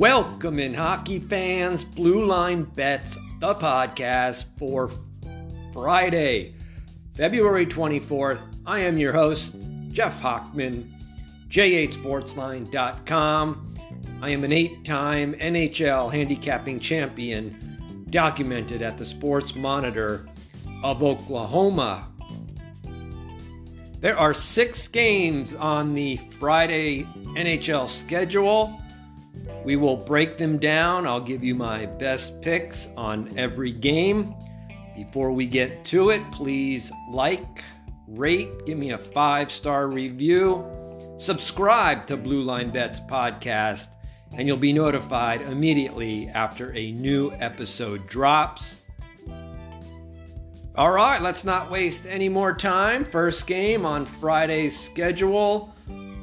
Welcome in hockey fans, Blue Line Bets, the podcast for Friday, February 24th. I am your host, Jeff Hochman, jhsportsline.com. I am an eight time NHL handicapping champion, documented at the Sports Monitor of Oklahoma. There are six games on the Friday NHL schedule. We will break them down. I'll give you my best picks on every game. Before we get to it, please like, rate, give me a five star review, subscribe to Blue Line Bets podcast, and you'll be notified immediately after a new episode drops. All right, let's not waste any more time. First game on Friday's schedule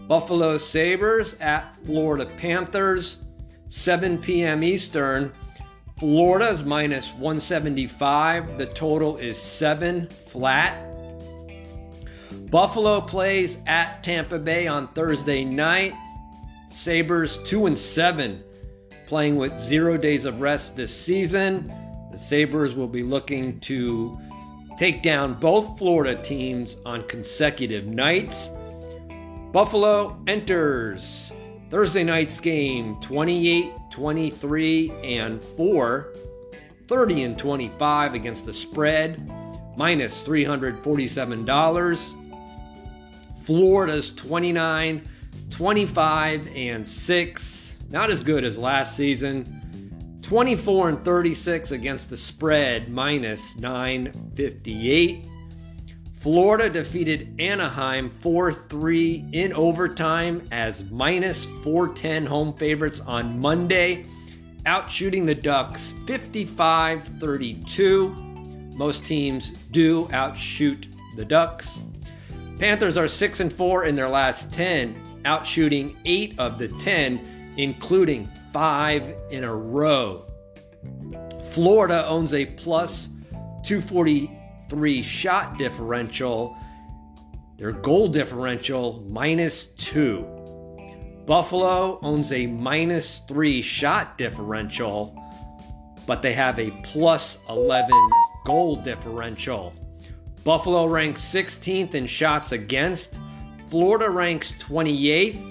Buffalo Sabres at Florida Panthers. 7 p.m. Eastern. Florida is minus 175. The total is 7 flat. Buffalo plays at Tampa Bay on Thursday night. Sabres 2 and 7 playing with 0 days of rest this season. The Sabres will be looking to take down both Florida teams on consecutive nights. Buffalo enters Thursday night's game 28, 23, and 4, 30 and 25 against the spread, minus $347. Florida's 29, 25, and 6, not as good as last season. 24 and 36 against the spread, minus 958. Florida defeated Anaheim 4 3 in overtime as minus 410 home favorites on Monday, outshooting the Ducks 55 32. Most teams do outshoot the Ducks. Panthers are 6 and 4 in their last 10, outshooting 8 of the 10, including 5 in a row. Florida owns a plus 240 three shot differential. Their goal differential minus two. Buffalo owns a minus three shot differential, but they have a plus 11 goal differential. Buffalo ranks 16th in shots against. Florida ranks 28th.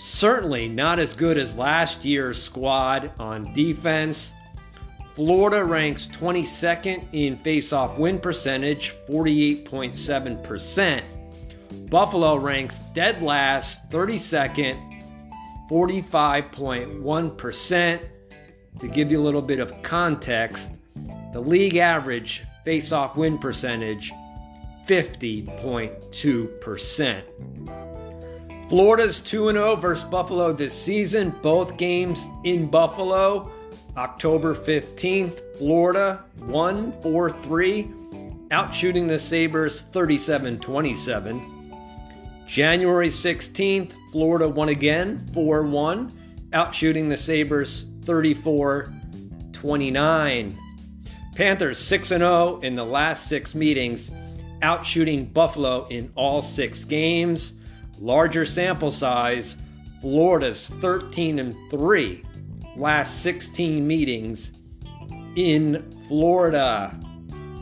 Certainly not as good as last year's squad on defense. Florida ranks 22nd in face-off win percentage, 48.7%. Buffalo ranks dead last, 32nd, 45.1%. To give you a little bit of context, the league average face-off win percentage 50.2%. Florida's 2 0 versus Buffalo this season, both games in Buffalo. October 15th, Florida won 4 3, outshooting the Sabres 37 27. January 16th, Florida won again 4 1, outshooting the Sabres 34 29. Panthers 6 0 in the last six meetings, outshooting Buffalo in all six games. Larger sample size, Florida's 13 and 3 last 16 meetings in Florida.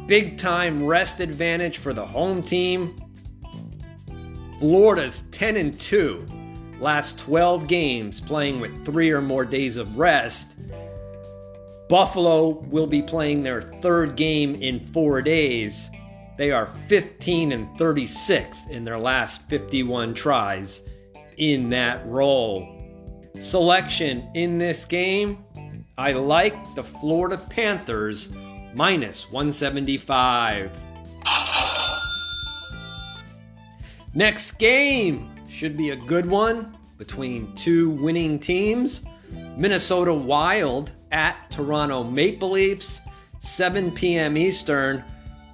Big time rest advantage for the home team. Florida's 10 and 2, last 12 games playing with three or more days of rest. Buffalo will be playing their third game in four days. They are 15 and 36 in their last 51 tries in that role selection in this game, I like the Florida Panthers minus 175. Next game should be a good one between two winning teams. Minnesota Wild at Toronto Maple Leafs, 7 p.m. Eastern.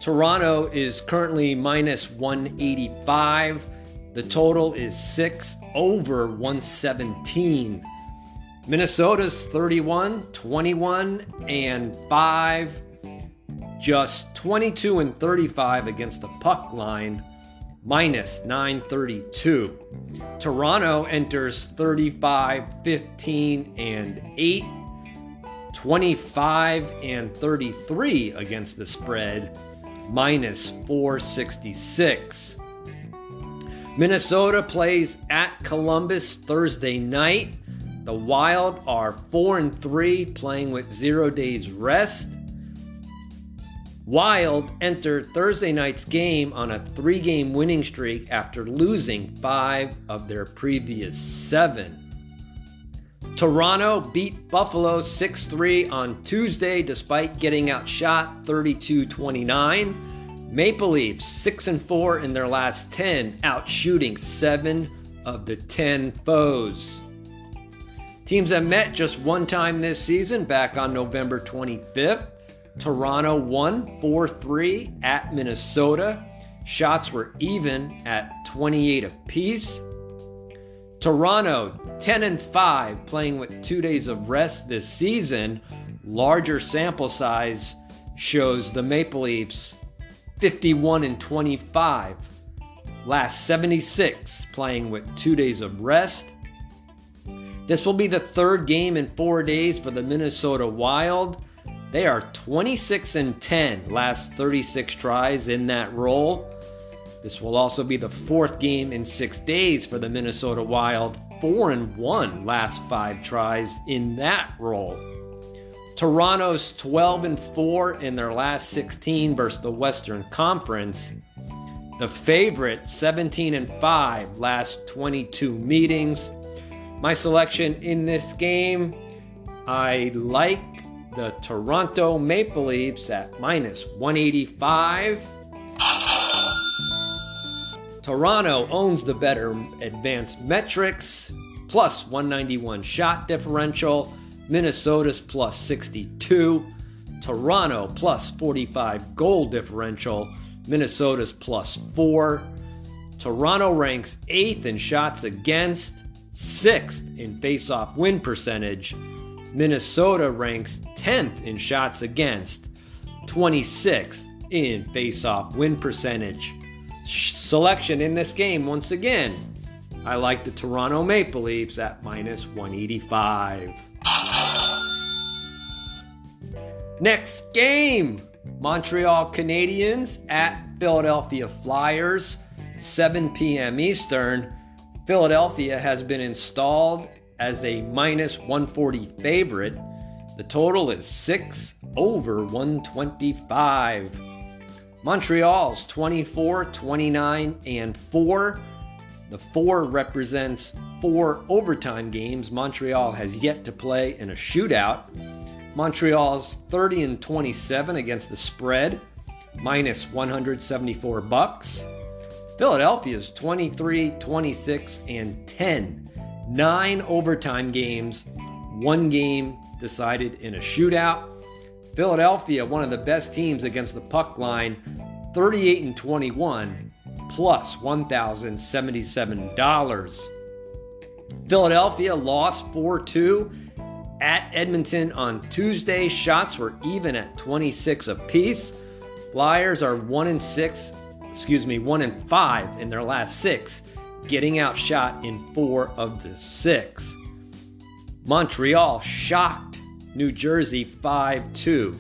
Toronto is currently minus 185. The total is 6 over 117. Minnesota's 31, 21, and 5. Just 22 and 35 against the puck line. minus 932. Toronto enters 35, 15, and 8, 25 and 33 against the spread, minus 466. Minnesota plays at Columbus Thursday night. The Wild are 4 and 3 playing with 0 days rest. Wild enter Thursday night's game on a 3-game winning streak after losing 5 of their previous 7. Toronto beat Buffalo 6 3 on Tuesday despite getting outshot 32 29. Maple Leafs 6 and 4 in their last 10, out shooting 7 of the 10 foes. Teams have met just one time this season back on November 25th. Toronto won 4 3 at Minnesota. Shots were even at 28 apiece. Toronto 10 and 5 playing with 2 days of rest this season. Larger sample size shows the Maple Leafs 51 and 25. Last 76, playing with two days of rest. This will be the third game in four days for the Minnesota Wild. They are 26 and 10, last 36 tries in that role. This will also be the fourth game in six days for the Minnesota Wild, 4 and 1 last five tries in that role. Toronto's 12 and 4 in their last 16 versus the Western Conference. The favorite 17 and 5 last 22 meetings. My selection in this game, I like the Toronto Maple Leafs at minus 185. Toronto owns the better advanced metrics, plus 191 shot differential Minnesota's plus 62, Toronto plus 45 goal differential, Minnesota's plus 4. Toronto ranks 8th in shots against, 6th in face-off win percentage. Minnesota ranks 10th in shots against, 26th in face-off win percentage. Selection in this game once again. I like the Toronto Maple Leafs at minus 185. Next game Montreal Canadiens at Philadelphia Flyers, 7 p.m. Eastern. Philadelphia has been installed as a minus 140 favorite. The total is 6 over 125. Montreal's 24, 29, and 4. The 4 represents four overtime games Montreal has yet to play in a shootout. Montreal's 30 and 27 against the spread, minus 174 bucks. Philadelphia's 23, 26 and 10. 9 overtime games, one game decided in a shootout. Philadelphia, one of the best teams against the puck line, 38 and 21 plus $1,077. Philadelphia lost 4 2 at Edmonton on Tuesday. Shots were even at 26 apiece. Flyers are 1 in 6, excuse me, 1 in 5 in their last 6, getting outshot in 4 of the 6. Montreal shocked New Jersey 5 2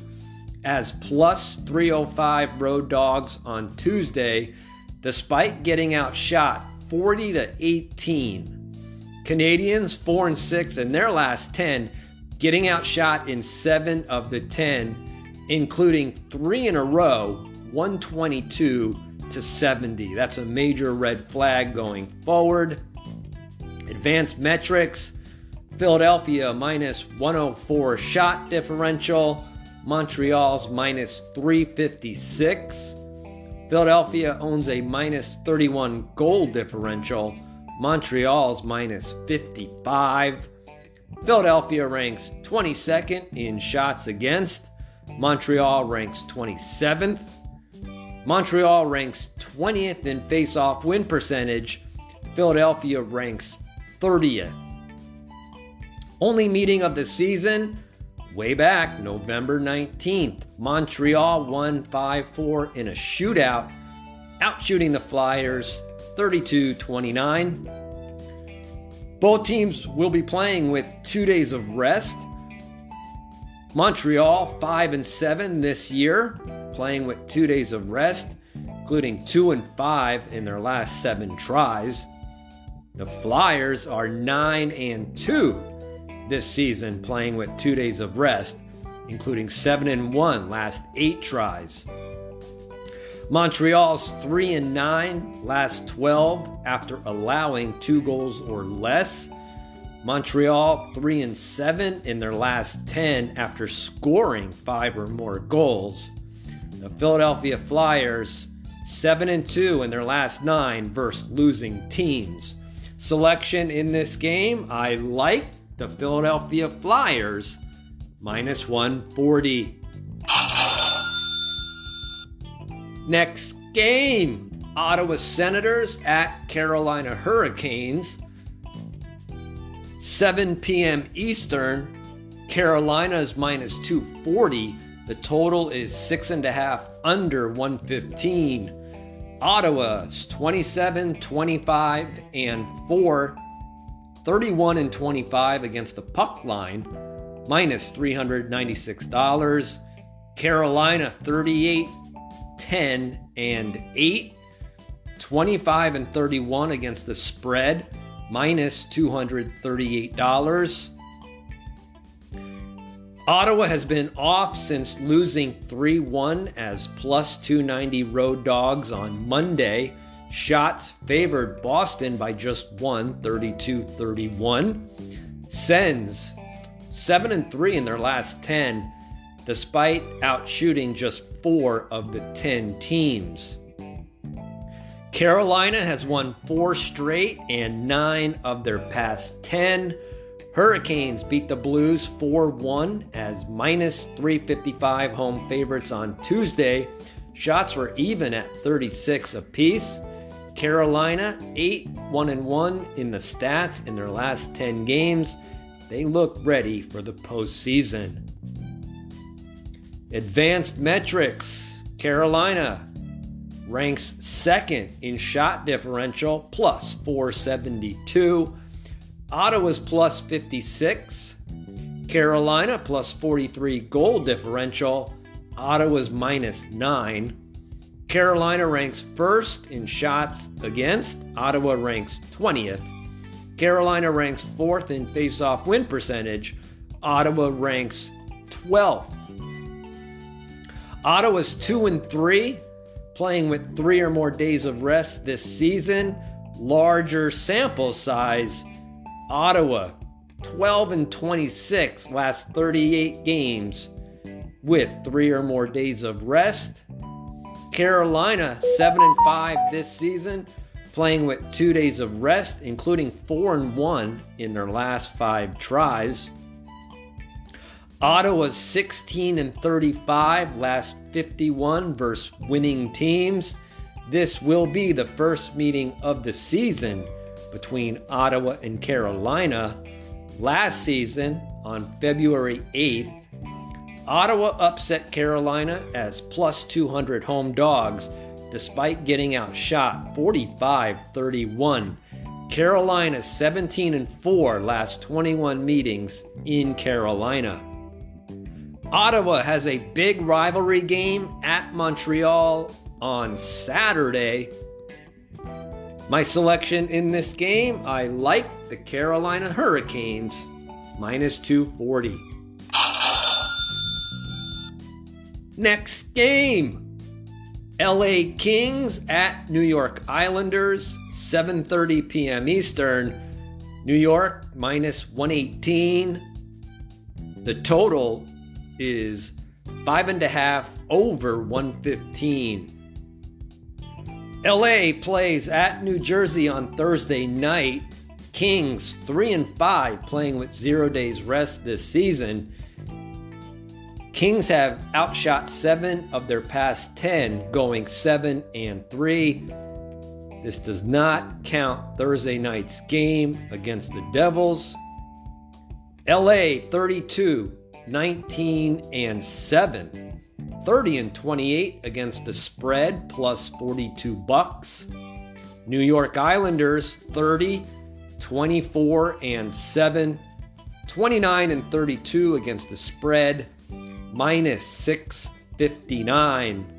as plus 305 road dogs on Tuesday despite getting outshot 40 to 18. Canadiens 4 and 6 in their last 10 getting outshot in 7 of the 10 including 3 in a row 122 to 70. That's a major red flag going forward. Advanced metrics Philadelphia minus 104 shot differential, Montreal's minus 356. Philadelphia owns a minus 31 goal differential, Montreal's minus 55. Philadelphia ranks 22nd in shots against, Montreal ranks 27th. Montreal ranks 20th in face-off win percentage. Philadelphia ranks 30th. Only meeting of the season way back November 19th. Montreal won 5 4 in a shootout outshooting the Flyers 32 29. Both teams will be playing with two days of rest. Montreal 5 and 7 this year, playing with two days of rest, including 2 and 5 in their last seven tries. The Flyers are 9 and 2 this season, playing with two days of rest, including 7 and 1 last eight tries. Montreal's 3 and 9 last 12 after allowing two goals or less. Montreal 3 and 7 in their last 10 after scoring 5 or more goals. The Philadelphia Flyers 7 and 2 in their last 9 versus losing teams. Selection in this game, I like the Philadelphia Flyers minus 140. Next game Ottawa Senators at Carolina Hurricanes. 7 p.m. Eastern. Carolina is minus 240. The total is six and a half under 115. Ottawa's 27, 25, and 4. 31 and 25 against the puck line, minus $396. Carolina 38 10 and 8, 25 and 31 against the spread, minus $238. Ottawa has been off since losing 3 1 as plus 290 road dogs on Monday. Shots favored Boston by just one, 32 31. Sens 7 and 3 in their last 10 despite outshooting just four of the 10 teams. Carolina has won four straight and nine of their past 10. Hurricanes beat the Blues 4 1 as minus 355 home favorites on Tuesday. Shots were even at 36 apiece. Carolina 8 1 and 1 in the stats in their last 10 games. They look ready for the postseason. Advanced metrics Carolina ranks second in shot differential, plus 472. Ottawa's plus 56. Carolina plus 43 goal differential. Ottawa's minus 9. Carolina ranks first in shots against. Ottawa ranks 20th. Carolina ranks fourth in face-off win percentage. Ottawa ranks 12th. Ottawa's 2 and 3, playing with 3 or more days of rest this season. Larger sample size. Ottawa 12 and 26 last 38 games with 3 or more days of rest. Carolina 7 and 5 this season, playing with 2 days of rest including 4 and 1 in their last 5 tries. Ottawa's 16 and 35, last 51 versus winning teams. This will be the first meeting of the season between Ottawa and Carolina. Last season, on February 8th, Ottawa upset Carolina as plus 200 home dogs despite getting outshot 45 31. Carolina 17 and 4 last 21 meetings in Carolina. Ottawa has a big rivalry game at Montreal on Saturday. My selection in this game, I like the Carolina Hurricanes minus 240. Next game. LA Kings at New York Islanders, 7:30 p.m. Eastern. New York minus 118. The total is five and a half over 115. LA plays at New Jersey on Thursday night. Kings 3 and 5 playing with 0 days rest this season. Kings have outshot 7 of their past 10 going 7 and 3. This does not count Thursday night's game against the Devils. LA 32 19 and 7 30 and 28 against the spread plus 42 bucks. New York Islanders 30, 24 and 7, 29 and 32 against the spread minus 659.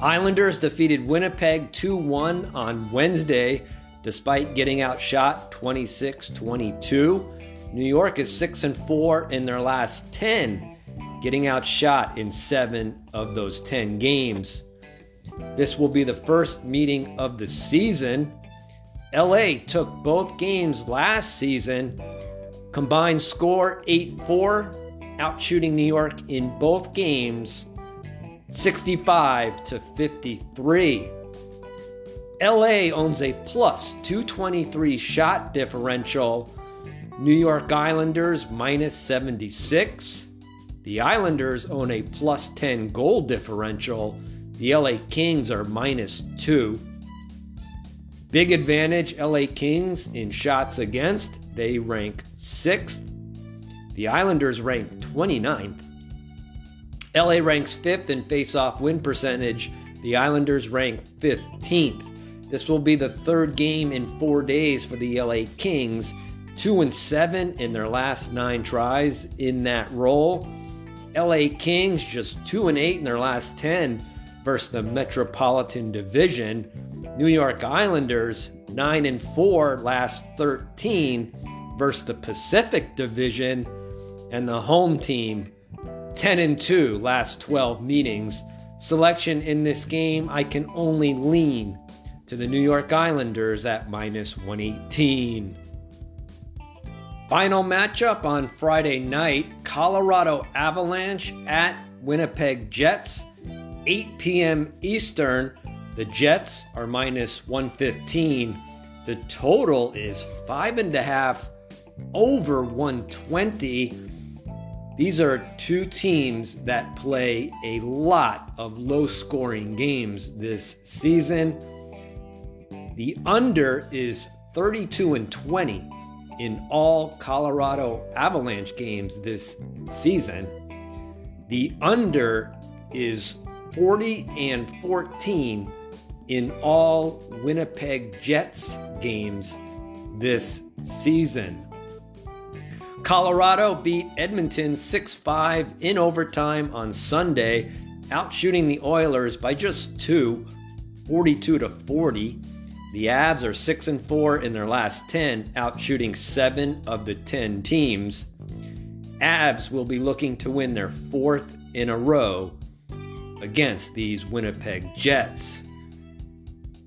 Islanders defeated Winnipeg 2 1 on Wednesday despite getting outshot 26 22. New York is 6 and 4 in their last 10, getting outshot in 7 of those 10 games. This will be the first meeting of the season. LA took both games last season, combined score 8 4, outshooting New York in both games 65 to 53. LA owns a plus 223 shot differential. New York Islanders minus 76. The Islanders own a plus 10 goal differential. The LA Kings are minus 2. Big advantage LA Kings in shots against. They rank 6th. The Islanders rank 29th. LA ranks 5th in face-off win percentage. The Islanders rank 15th. This will be the third game in four days for the LA Kings, two and seven in their last nine tries in that role. LA Kings just two and eight in their last ten versus the Metropolitan Division. New York Islanders nine and four last 13 versus the Pacific Division, and the home team 10 and 2 last 12 meetings. Selection in this game, I can only lean to the New York Islanders at minus 118. Final matchup on Friday night Colorado Avalanche at Winnipeg Jets, 8 p.m. Eastern. The Jets are minus 115. The total is five and a half over 120. These are two teams that play a lot of low scoring games this season. The under is 32 and 20 in all Colorado Avalanche games this season. The under is 40 and 14 in all Winnipeg Jets games this season. Colorado beat Edmonton 6 5 in overtime on Sunday, outshooting the Oilers by just two, 42 to 40. The Avs are 6 and 4 in their last 10, outshooting 7 of the 10 teams. Avs will be looking to win their fourth in a row against these Winnipeg Jets.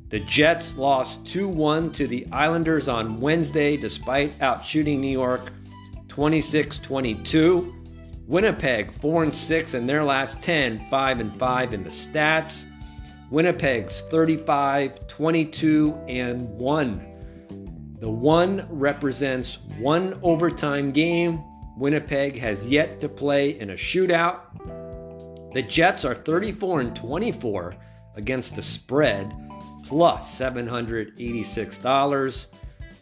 The Jets lost 2 1 to the Islanders on Wednesday despite outshooting New York 26 22. Winnipeg 4 and 6 in their last 10, 5 and 5 in the stats. Winnipeg's 35, 22, and 1. The 1 represents one overtime game. Winnipeg has yet to play in a shootout. The Jets are 34 and 24 against the spread, plus $786.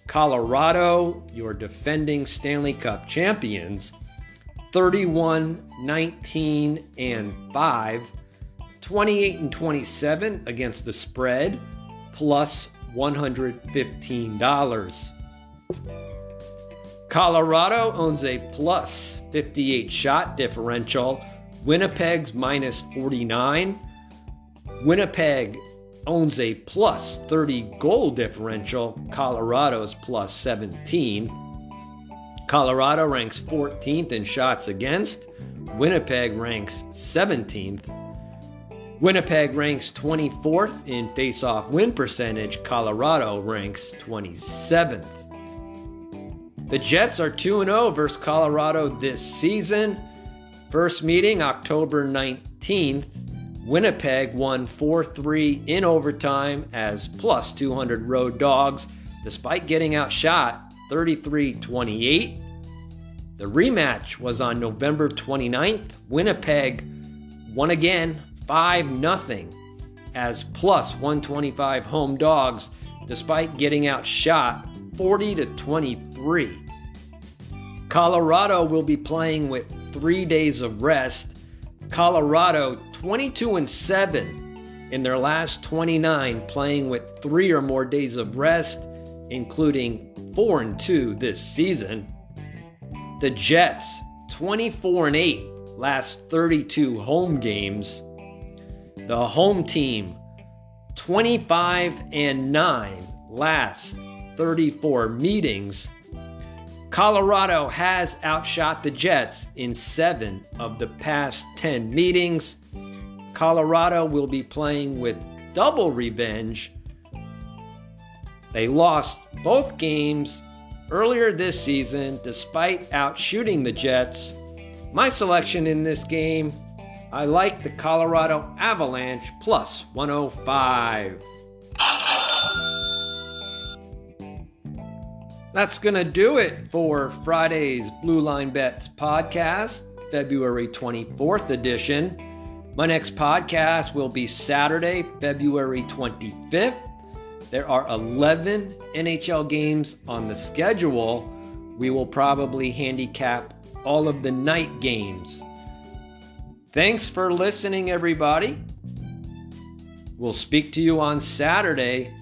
Colorado, your defending Stanley Cup champions, 31, 19, and 5 28 and 27 against the spread, plus $115. Colorado owns a plus 58 shot differential. Winnipeg's minus 49. Winnipeg owns a plus 30 goal differential. Colorado's plus 17. Colorado ranks 14th in shots against. Winnipeg ranks 17th. Winnipeg ranks 24th in face-off win percentage. Colorado ranks 27th. The Jets are 2 0 versus Colorado this season. First meeting October 19th. Winnipeg won 4 3 in overtime as plus 200 road dogs, despite getting outshot 33 28. The rematch was on November 29th. Winnipeg won again 5 0 as plus 125 home dogs despite getting outshot 40 to 23. Colorado will be playing with 3 days of rest. Colorado 22 and 7 in their last 29 playing with 3 or more days of rest including 4 and 2 this season. The Jets 24 and 8 last 32 home games. The home team 25 and 9 last 34 meetings. Colorado has outshot the Jets in seven of the past 10 meetings. Colorado will be playing with double revenge. They lost both games earlier this season despite outshooting the Jets. My selection in this game I like the Colorado Avalanche plus 105. That's going to do it for Friday's Blue Line Bets podcast, February 24th edition. My next podcast will be Saturday, February 25th. There are 11 NHL games on the schedule. We will probably handicap all of the night games. Thanks for listening, everybody. We'll speak to you on Saturday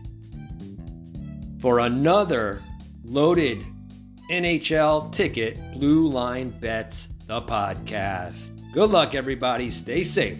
for another loaded NHL ticket Blue Line Bets, the podcast. Good luck, everybody. Stay safe.